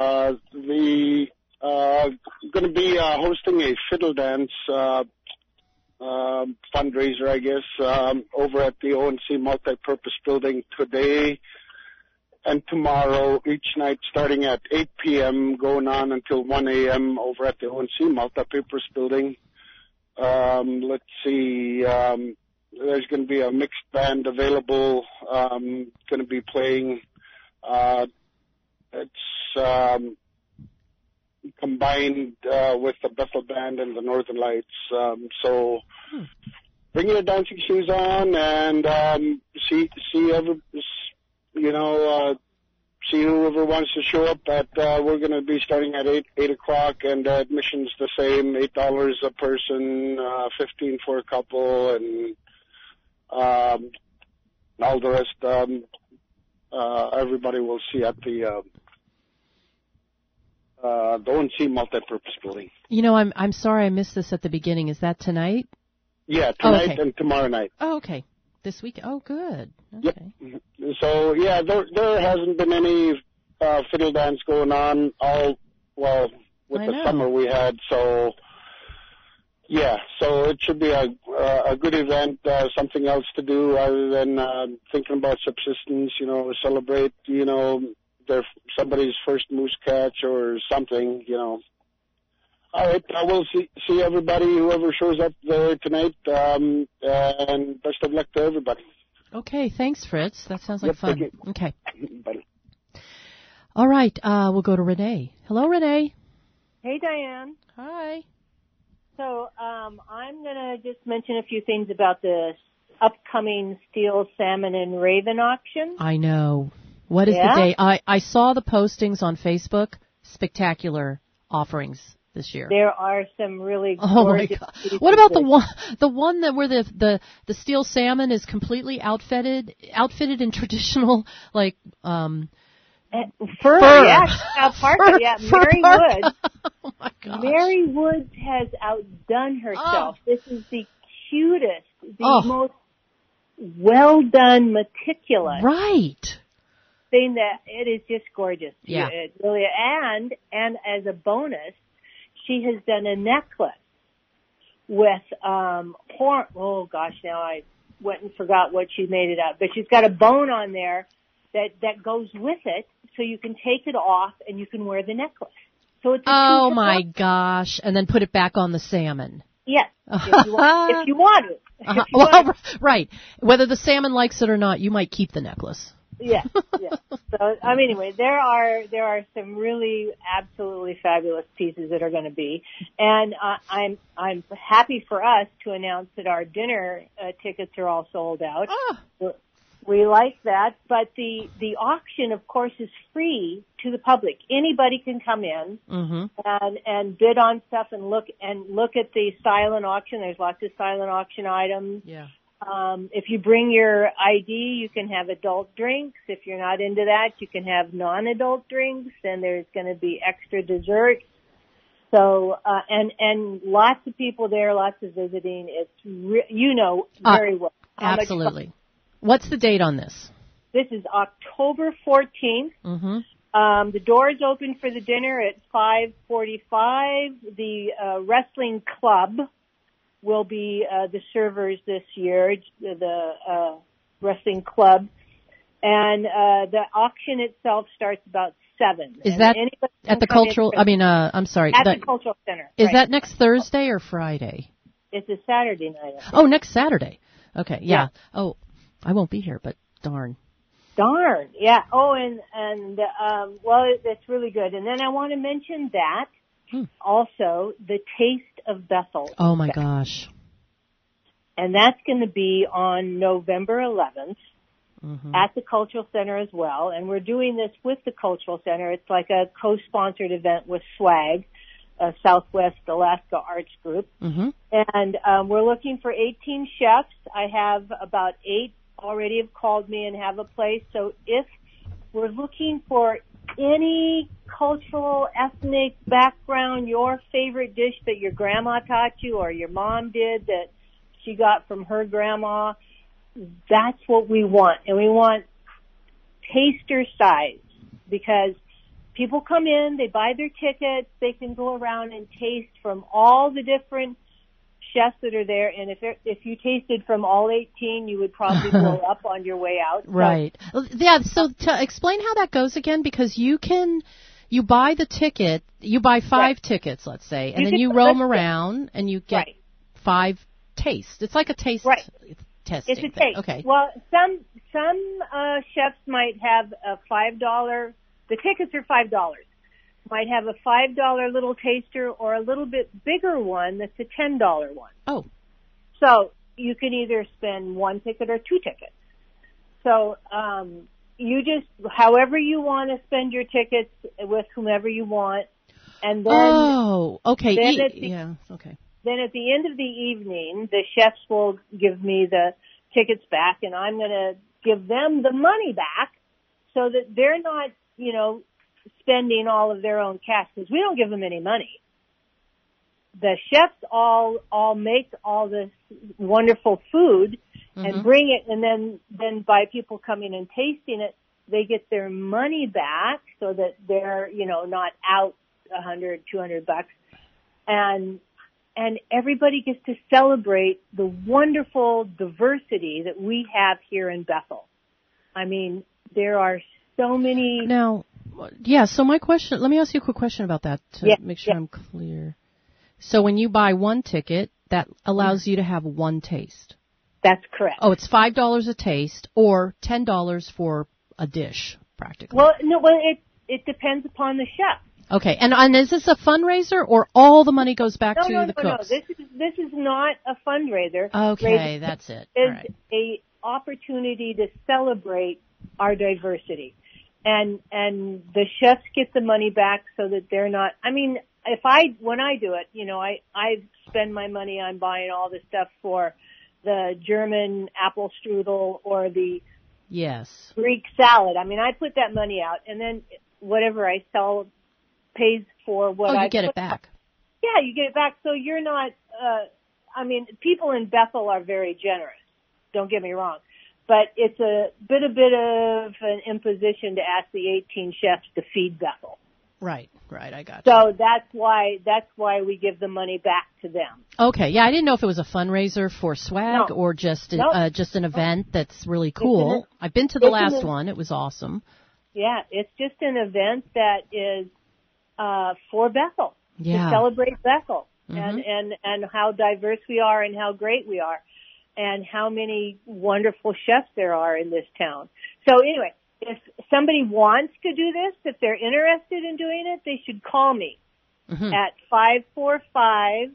uh, the uh, going to be uh, hosting a fiddle dance uh, uh, fundraiser, I guess, um, over at the ONC Multipurpose Building today and tomorrow, each night starting at 8 p.m., going on until 1 a.m. over at the ONC Multipurpose Building. Um, let's see. Um, there's going to be a mixed band available. Um, going to be playing. Uh, it's um, combined uh, with the Bethel Band and the Northern Lights. Um, so bring your dancing shoes on and um, see see every you know uh, see whoever wants to show up. At uh, we're going to be starting at eight eight o'clock, and uh, admission's the same, eight dollars a person, uh, fifteen for a couple, and um, all the rest. Um, uh, everybody will see at the uh, uh, the ONC multipurpose building. You know, I'm I'm sorry I missed this at the beginning. Is that tonight? Yeah, tonight okay. and tomorrow night. Oh, okay. This week. Oh, good. Yep. So yeah, there there hasn't been any uh, fiddle dance going on all well with I the know. summer we had. So yeah, so it should be a uh, a good event. Uh, something else to do other than uh, thinking about subsistence. You know, celebrate. You know, their somebody's first moose catch or something. You know. All right, I will see see everybody, whoever shows up there tonight, um, and best of luck to everybody. Okay, thanks, Fritz. That sounds like Yep, fun. thank Okay. Bye. All right, uh, we'll go to Renee. Hello, Renee. Hey, Diane. Hi. So um, I'm going to just mention a few things about the upcoming steel salmon and raven auction. I know. What is Yeah? the day? I, I saw the postings on Facebook. Spectacular offerings this year. There are some really Oh my god! What about the one, the one that where the the the steel salmon is completely outfitted, outfitted in traditional like um fur? fur. Yeah, alpaca. Fur- yeah, fur Mary parka. Woods. oh my gosh! Mary Woods has outdone herself. This is the cutest, the Oh. most well done, meticulous Right. thing that it is just gorgeous. Yeah. It really and and as a bonus, she has done a necklace with um horn oh gosh, now I went and forgot what she made it out. But she's got a bone on there that that goes with it so you can take it off and you can wear the necklace. So it's Oh my gosh! And then put it back on the salmon. Yes, if you want, if you want it. Uh-huh. If you Well, want it. right. Whether the salmon likes it or not, you might keep the necklace. Yeah, yeah. So, I mean, anyway, there are there are some really absolutely fabulous pieces that are going to be, and uh, I'm I'm happy for us to announce that our dinner uh, tickets are all sold out. We like that, but the the auction, of course, is free to the public. Anybody can come in Mm-hmm. and and bid on stuff and look and look at the silent auction. There's lots of silent auction items. Yeah. Um, if you bring your ID, you can have adult drinks. If you're not into that, you can have non-adult drinks, and there's going to be extra dessert. So, uh, and and lots of people there, lots of visiting. It's re- you know Uh, very well. how Absolutely. What's the date on this? This is October 14th. Mm-hmm. Um, the doors open for the dinner at 5:45. The uh, wrestling club will be uh, the servers this year. The uh, wrestling club, and uh, the auction itself starts about seven. Is And that at the cultural? I mean, uh, I'm sorry. at that- the cultural center. is right. that next Thursday or Friday? It's a Saturday night. Oh, next Saturday. Okay. Yeah. Yeah. Oh, I won't be here, but darn. Darn. Yeah. Oh, and and um, well, it, it's really good. And then I want to mention that Hmm. also the Taste of Bethel, Oh my gosh. and that's going to be on November 11th. Mm-hmm. at the Cultural Center as well. And we're doing this with the Cultural Center. It's like a co-sponsored event with SWAG, uh, Southwest Alaska Arts Group. Mm-hmm. And um, we're looking for 18 chefs. I have about eight already have called me and have a place. So if we're looking for any cultural, ethnic background, your favorite dish that your grandma taught you or your mom did that she got from her grandma, that's what we want. And we want taster size because people come in, they buy their tickets, they can go around and taste from all the different chefs that are there. And if it- if you tasted from all 18, you would probably blow up on your way out. So- Right. Yeah. So to explain how that goes again, because you can, you buy the ticket, you buy five tickets, let's say, and You then you roam around and you get Right. five tastes. It's like a taste Right. testing. It's a thing. taste. Okay. Well, some some uh, chefs might have a five dollar. The tickets are five dollars. Might have a five dollar little taster or a little bit bigger one that's a ten dollar one. Oh. So you can either spend one ticket or two tickets. So um, you just however you want to spend your tickets with whomever you want, and then oh. Okay. then E- the- yeah. Okay. then at the end of the evening, the chefs will give me the tickets back and I'm going to give them the money back so that they're not, you know, spending all of their own cash because we don't give them any money. The chefs all, all make all this wonderful food Mm-hmm. and bring it and then, then by people coming and tasting it, they get their money back so that they're, you know, not out a hundred, two hundred bucks. And and everybody gets to celebrate the wonderful diversity that we have here in Bethel. I mean, there are so many. Now, yeah. So my question. Let me ask you a quick question about that to Yeah, make sure yeah. I'm clear. So when you buy one ticket, that allows you to have one taste. That's correct. Oh, it's five dollars a taste or ten dollars for a dish, practically. Well, no, well, it it depends upon the chef. Okay, and and is this a fundraiser or all the money goes back No, to no, the no, cooks? no. This is this is not a fundraiser. Okay, Raise- that's it. it. Is All right. a opportunity to celebrate our diversity, and and the chefs get the money back so that they're not. I mean, if I when I do it, you know, I I spend my money on buying all the stuff for the German apple strudel or the Yes. Greek salad. I mean, I put that money out, and then whatever I sell pays for what oh, you I get it back. yeah, you get it back. So you're not. Uh, I mean, people in Bethel are very generous. Don't get me wrong, but it's a bit a bit of an imposition to ask the 18 chefs to feed Bethel. Right, right. I got you. So that's why that's why we give the money back to them. Okay, yeah, I didn't know if it was a fundraiser for swag No. or just an, Nope. uh, just an event that's really cool. an- I've been to the an last e- one; it was awesome. Yeah, it's just an event that is uh, for Bethel Yeah. to celebrate Bethel Mhm. and and and how diverse we are and how great we are and how many wonderful chefs there are in this town. So anyway, if somebody wants to do this, if they're interested in doing it, they should call me Mhm. at five four five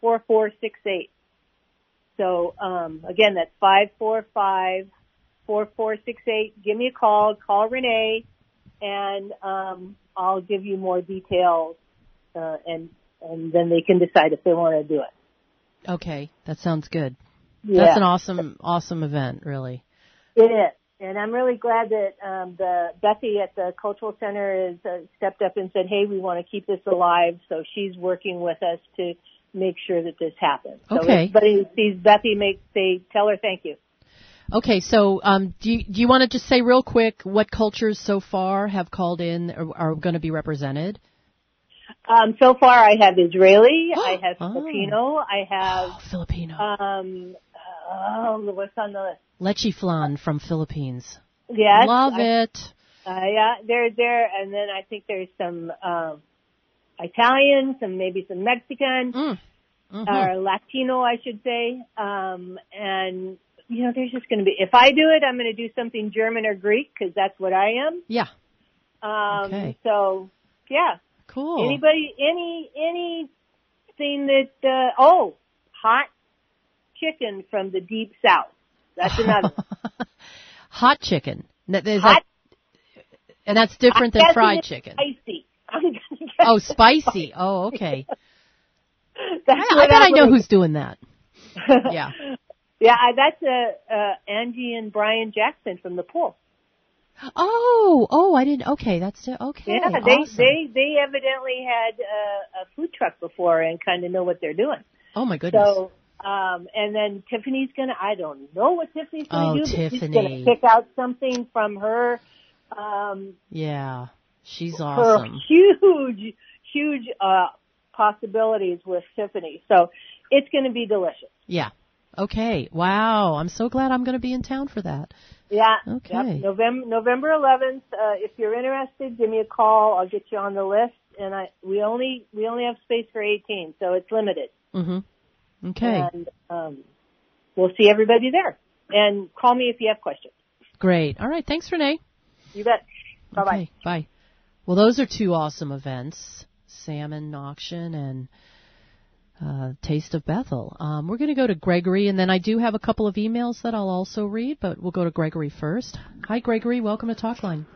four four six eight. So um, again, that's five four five four four six eight. Give me a call. Call Renee, and um, I'll give you more details, uh, and and then they can decide if they want to do it. Okay, that sounds good. Yeah. That's an awesome, awesome event, really. It is, and I'm really glad that um, the Becky at the Cultural Center has uh, stepped up and said, "Hey, we want to keep this alive." So she's working with us to make sure that this happens. So Okay. anybody sees Bethy, make say tell her thank you. Okay, so um, do you, do you want to just say real quick what cultures so far have called in or are going to be represented? Um, so far, I have Israeli, I have Filipino, I have Oh, Filipino. Um, oh, what's on the list? Leche flan from Philippines. Yes, Love I- it. Uh, yeah, they're there, and then I think there's some um, Italian, some maybe some Mexican, Mhm. or Latino, I should say. Um, and you know, there's just going to be. If I do it, I'm going to do something German or Greek because that's what I am. Yeah. Um, Okay. So yeah. Cool. Anybody, any, anything that? Uh, oh, hot chicken from the deep south. That's another. Hot chicken. Is Hot- that- and that's different than fried chicken. Spicy. Oh, it's spicy. Oh, okay. I, I bet I I'm know who's doing that. Yeah. Yeah, I, that's uh, uh, Angie and Brian Jackson from the pool. Oh, oh, I didn't. Okay, that's okay. Yeah, they awesome. they they evidently had uh, a food truck before and kind of know what they're doing. Oh my goodness. So, um, and then Tiffany's gonna. I don't know what Tiffany's gonna Oh, do. but She's Tiffany. gonna pick out something from her. Um, yeah, she's awesome. huge, huge uh, possibilities with Tiffany. So it's going to be delicious. Yeah. Okay. Wow. I'm so glad I'm going to be in town for that. Yeah. Okay. Yep. November November 11th. Uh, if you're interested, give me a call. I'll get you on the list. And I we only we only have space for 18, so it's limited. Mm-hmm. Okay. And um, we'll see everybody there. And call me if you have questions. Great. All right. Thanks, Renee. You bet. Bye bye. Okay, bye. Well, those are two awesome events: salmon auction and uh, Taste of Bethel. Um, we're going to go to Gregory, and then I do have a couple of emails that I'll also read, but we'll go to Gregory first. Hi, Gregory. Welcome to Talkline.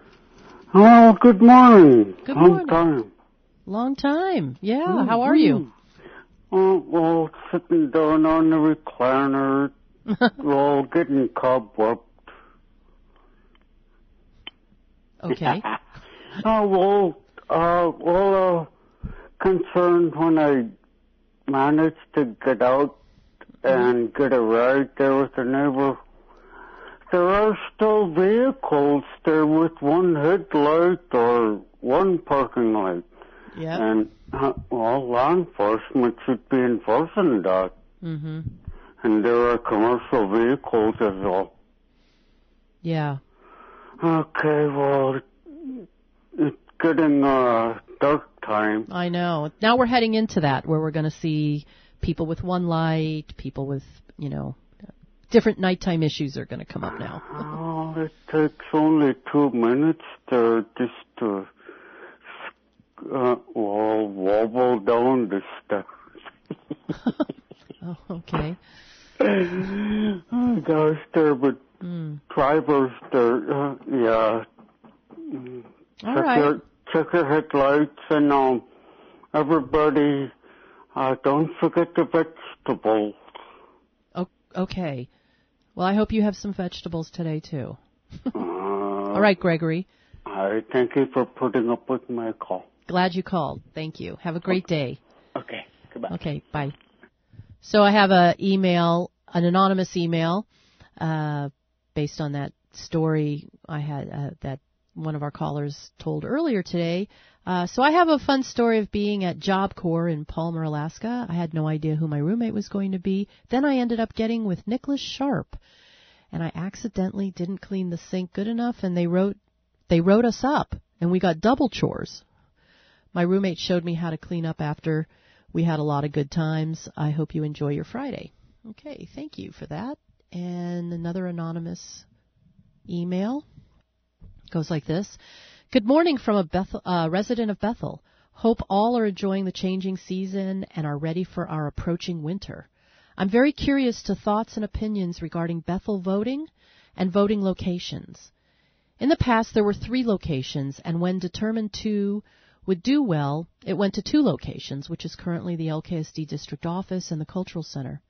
Oh, good morning. Good Long morning. time. Long time. Yeah. How are you? Oh, well, sitting down on the recliner, well, getting cobwebbed. Okay. oh, well, uh, well, uh, concerned when I managed to get out and get a ride there with a neighbor. There are still vehicles there with one headlight or one parking light. Yeah. And, uh, well, law enforcement should be enforcing that. Mhm. And there are commercial vehicles as well. Yeah. Okay, well, it's getting, uh, dark time. I know. Now we're heading into that where we're going to see people with one light, people with, you know, different nighttime issues are going to come up now. Oh, it takes only two minutes to just to, uh, well, wobble down the steps. oh, okay. oh, gosh, there, but Mm. drivers, there, uh, yeah. All right. Check your headlights and um, everybody, uh, don't forget the vegetables. Okay. Well, I hope you have some vegetables today too. Uh, All right, Gregory. I thank you for putting up with my call. Glad you called. Thank you. Have a great day. Okay, goodbye. Okay, bye. So I have a email, an anonymous email, uh, based on that story I had uh, that one of our callers told earlier today. Uh, so I have a fun story of being at Job Corps in Palmer, Alaska. I had no idea who my roommate was going to be. Then I ended up getting with Nicholas Sharp, and I accidentally didn't clean the sink good enough, and they wrote they wrote us up, and we got double chores. My roommate showed me how to clean up after we had a lot of good times. I hope you enjoy your Friday. Okay, thank you for that. And another anonymous email goes like this. Good morning from a Bethel, uh, resident of Bethel. Hope all are enjoying the changing season and are ready for our approaching winter. I'm very curious to thoughts and opinions regarding Bethel voting and voting locations. In the past, there were three locations, and when determined two would do well, it went to two locations, which is currently the LKSD district office and the cultural center.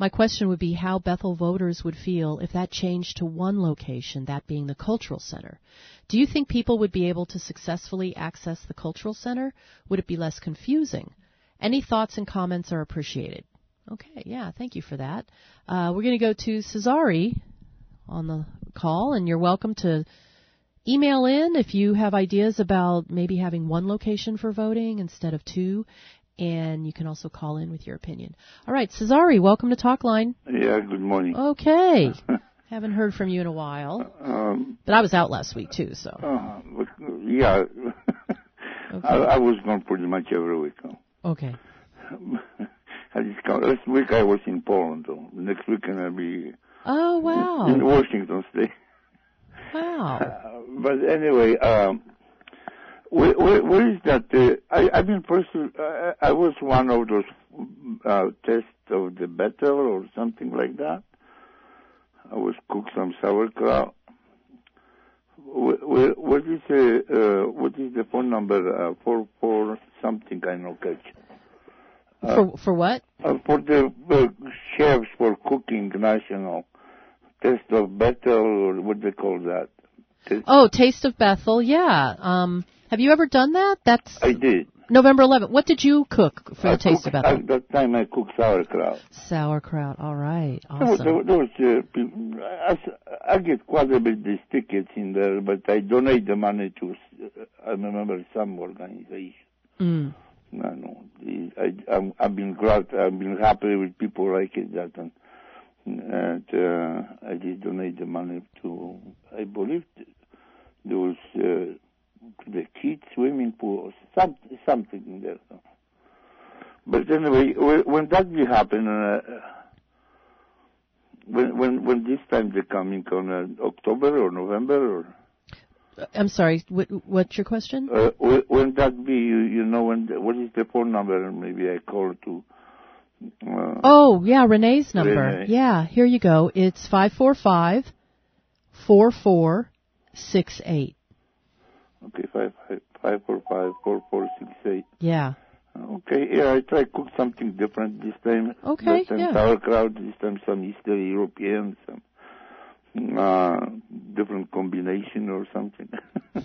My question would be how Bethel voters would feel if that changed to one location, that being the cultural center. Do you think people would be able to successfully access the cultural center? Would it be less confusing? Any thoughts and comments are appreciated. Okay, yeah, thank you for that. Uh, we're going to go to Cesari on the call, and you're welcome to email in if you have ideas about maybe having one location for voting instead of two. And you can also call in with your opinion. All right, Cesari, welcome to Talkline. Yeah, good morning. Okay. Haven't heard from you in a while. Um, But I was out last week too, so. uh, but, yeah, I, I was gone pretty much every week. Okay. I just come, last week I was in Poland. Though. Next weekend I'll be Oh wow. in Washington State. Wow. Uh, but anyway, um, where, where, where is that? Uh, I, I mean, personally, I, I was one of those uh, tests of the battle or something like that. I was cook some sauerkraut. Wh- wh- What is the uh, what is the phone number uh, for for something I know catch? Uh, for for what? uh, for the uh, chefs for cooking national test of battle or what do they call that. Oh, Taste of Bethel. Yeah. Um, have you ever done that? That's I did. November 11th. What did you cook for I the Taste cook- of Bethel? At that time I cooked sauerkraut. Sauerkraut. All right. Awesome. there was, uh, I, get quite a bit these tickets in there, but I donate the money to, uh, I remember some organization. Mm. No, no. I, I'm, I've been glad, I've been happy with people like it that, and, and uh, I did donate the money to, I believe, those. uh, the kids swimming pool, or some, something in there. But anyway, when, when that will happen, uh, when when when this time they coming on uh, October or November or I'm sorry. What, what's your question? uh, when, that be? You, you know when? The, what is the phone number? And maybe I call to. Uh, Oh, yeah, Renee's number. Renee. Yeah, here you go. It's five four five four four six eight. Okay, five five five four five four four six eight. Yeah. Okay, yeah, I try cook something different this time. Okay, This time yeah. sauerkraut, this time some Eastern European, some uh, different combination or something.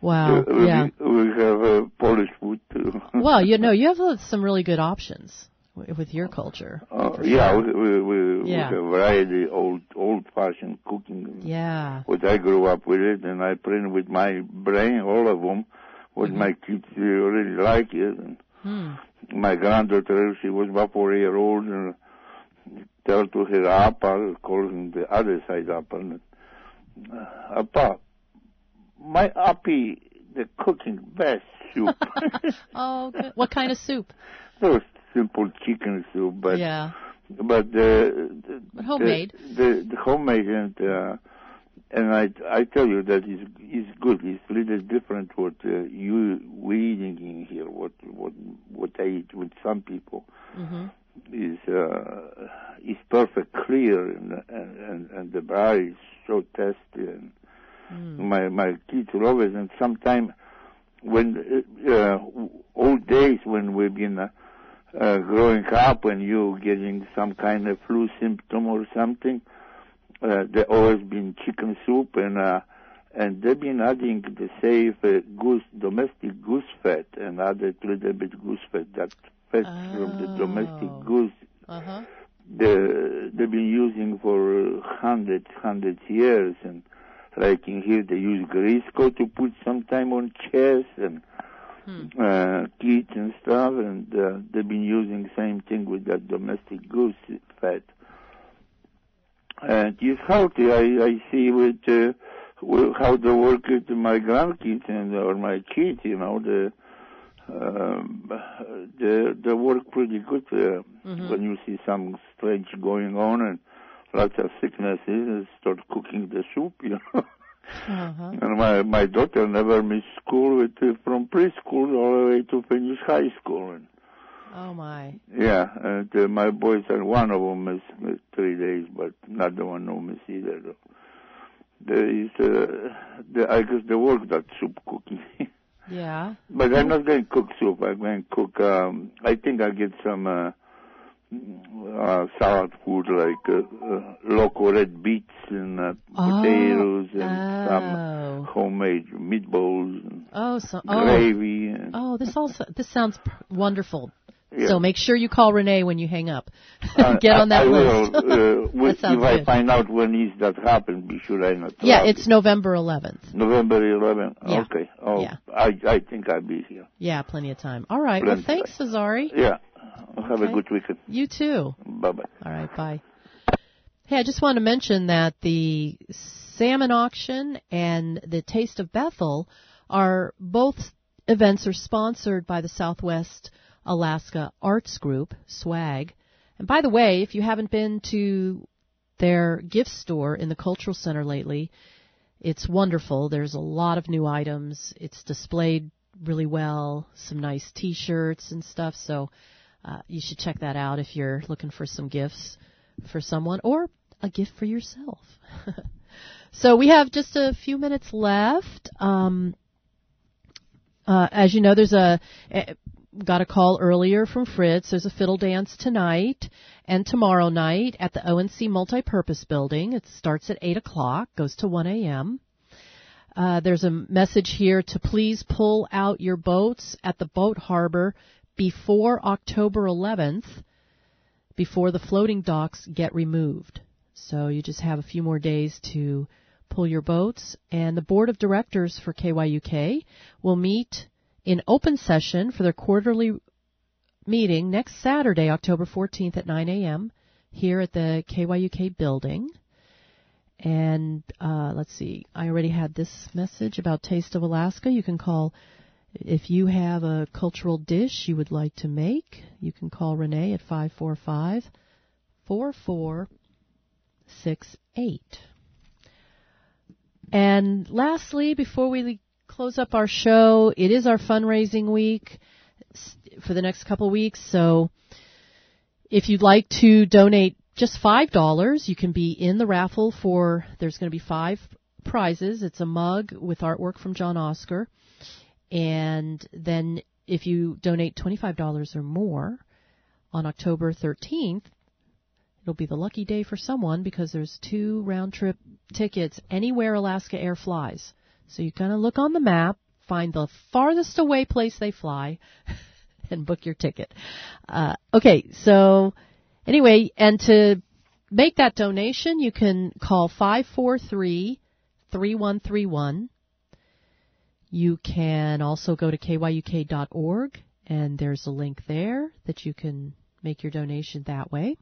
Wow. Uh, we, yeah. we have uh, Polish food too. Well, you know, you have uh, some really good options with your culture. Uh, yeah, sure. we, we, we, Yeah. we have variety, old old fashioned cooking. Yeah. What I grew up with it, and I print with my brain, all of them. What Mm-hmm. my kids really like it. And Hmm. my granddaughter, she was about four year old, and tell to her appa, calling the other side appa, and, uh, appa, my appy, the cooking best soup. Oh, good. what kind of soup? Those simple chicken soup, but yeah. but the, the But homemade. the, the, the homemade and uh, and I I tell you that is is good. It's a little different what uh, you we eating in here. What what what I eat with some people Mm-hmm. is uh, is perfect clear and and and, and the bar is so tasty and Mm. my my kids love it and sometimes when uh, uh, old days when we've been uh, uh, growing up when you getting some kind of flu symptom or something uh, there always been chicken soup and uh, and they've been adding the safe uh, goose domestic goose fat and added little bit goose fat that fat from the domestic goose Uh huh. the, they've been using for hundreds, hundreds years, and like in here they use Crisco to put sometime on chest and uh, teeth and stuff, and uh, they've been using same thing with that domestic goose fat. And it's healthy. I, I see with, uh, with how they work with my grandkids and or my kids, you know, the um, they they work pretty good uh, Mhm. when you see some strange going on and lots of sicknesses and start cooking the soup, you know. Uh-huh. and my my daughter never missed school with uh, from preschool all the way to finish high school. And, Oh my. yeah, and uh, my boys are one of them missed three days, but not the one who missed either. Though. There is, uh, the, I guess the work that soup cooking. Yeah. But I'm not going to cook soup. I'm going to cook. Um, I think I'll get some uh, uh, salad food like uh, uh, local red beets and uh, potatoes and oh. some homemade meatballs and Oh, so oh. gravy. And, Oh, this also this sounds wonderful. Yeah. So make sure you call Renee when you hang up. uh, Get on I, that I list. Will, uh, That if I find out when is that happen, be sure I not. yeah, it's November 11th. November 11th. Yeah. Okay. Oh, Yeah. I I think I'll be here. Yeah, plenty of time. All right. Well, thanks, Cesari. Yeah. Have a good weekend. You too. Bye bye. All right, bye. Hey, I just want to mention that the salmon auction and the Taste of Bethel are both events are sponsored by the Southwest Alaska Arts Group, SWAG. And by the way, if you haven't been to their gift store in the Cultural Center lately, it's wonderful. There's a lot of new items. It's displayed really well, some nice t-shirts and stuff. So uh, you should check that out if you're looking for some gifts for someone or a gift for yourself. so we have just a few minutes left. Um, uh, as you know, there's a got a call earlier from Fritz. There's a fiddle dance tonight and tomorrow night at the ONC Multipurpose Building. It starts at 8 o'clock, goes to 1 a.m. Uh, there's a message here to please pull out your boats at the boat harbor before October 11th, before the floating docks get removed. So you just have a few more days to pull your boats. And the board of directors for KYUK will meet in open session for their quarterly meeting next Saturday, October 14th at 9 a.m. here at the KYUK building. And uh, let's see, I already had this message about Taste of Alaska. You can call if you have a cultural dish you would like to make. You can call Renee at 545 4468. And lastly, before we close up our show, it is our fundraising week for the next couple weeks. So if you'd like to donate just $5, you can be in the raffle for, there's going to be five prizes. It's a mug with artwork from John Oscar. And then if you donate $25 or more on October 13th, it'll be the lucky day for someone because there's two round trip tickets anywhere Alaska Air flies. So you kind of look on the map, find the farthest away place they fly, and book your ticket. Uh, okay, so anyway, and to make that donation, you can call 543 3131. You can also go to kyuk.org, and there's a link there that you can make your donation that way.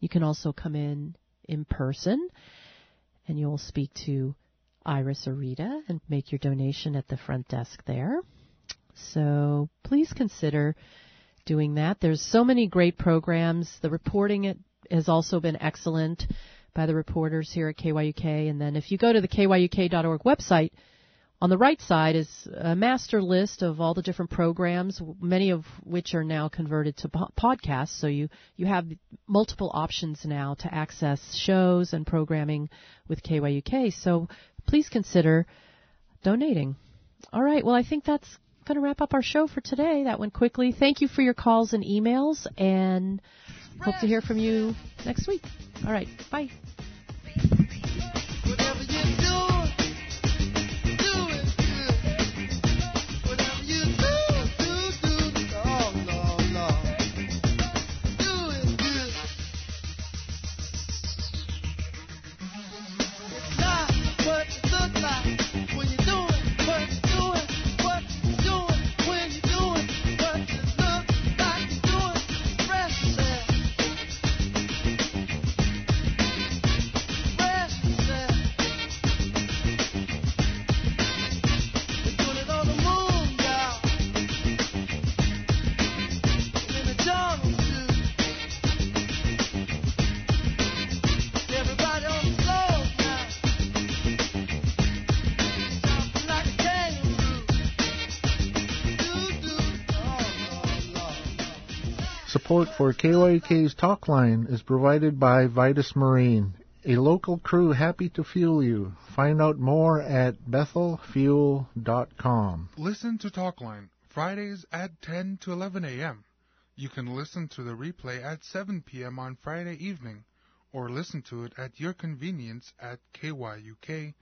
You can also come in in person, and you'll speak to Iris or Rita and make your donation at the front desk there. So please consider doing that. There's so many great programs. The reporting it has also been excellent by the reporters here at KYUK. And then if you go to the kyuk.org website, on the right side is a master list of all the different programs, many of which are now converted to po- podcasts. So you, you have multiple options now to access shows and programming with KYUK. So please consider donating. All right. Well, I think that's going to wrap up our show for today. That went quickly. Thank you for your calls and emails and hope to hear from you next week. All right. Bye. Support for KYK's Talk Line is provided by Vitus Marine, a local crew happy to fuel you. Find out more at bethelfuel.com. Listen to Talkline Fridays at 10 to 11 a.m. You can listen to the replay at 7 p.m. on Friday evening, or listen to it at your convenience at kyuk.org.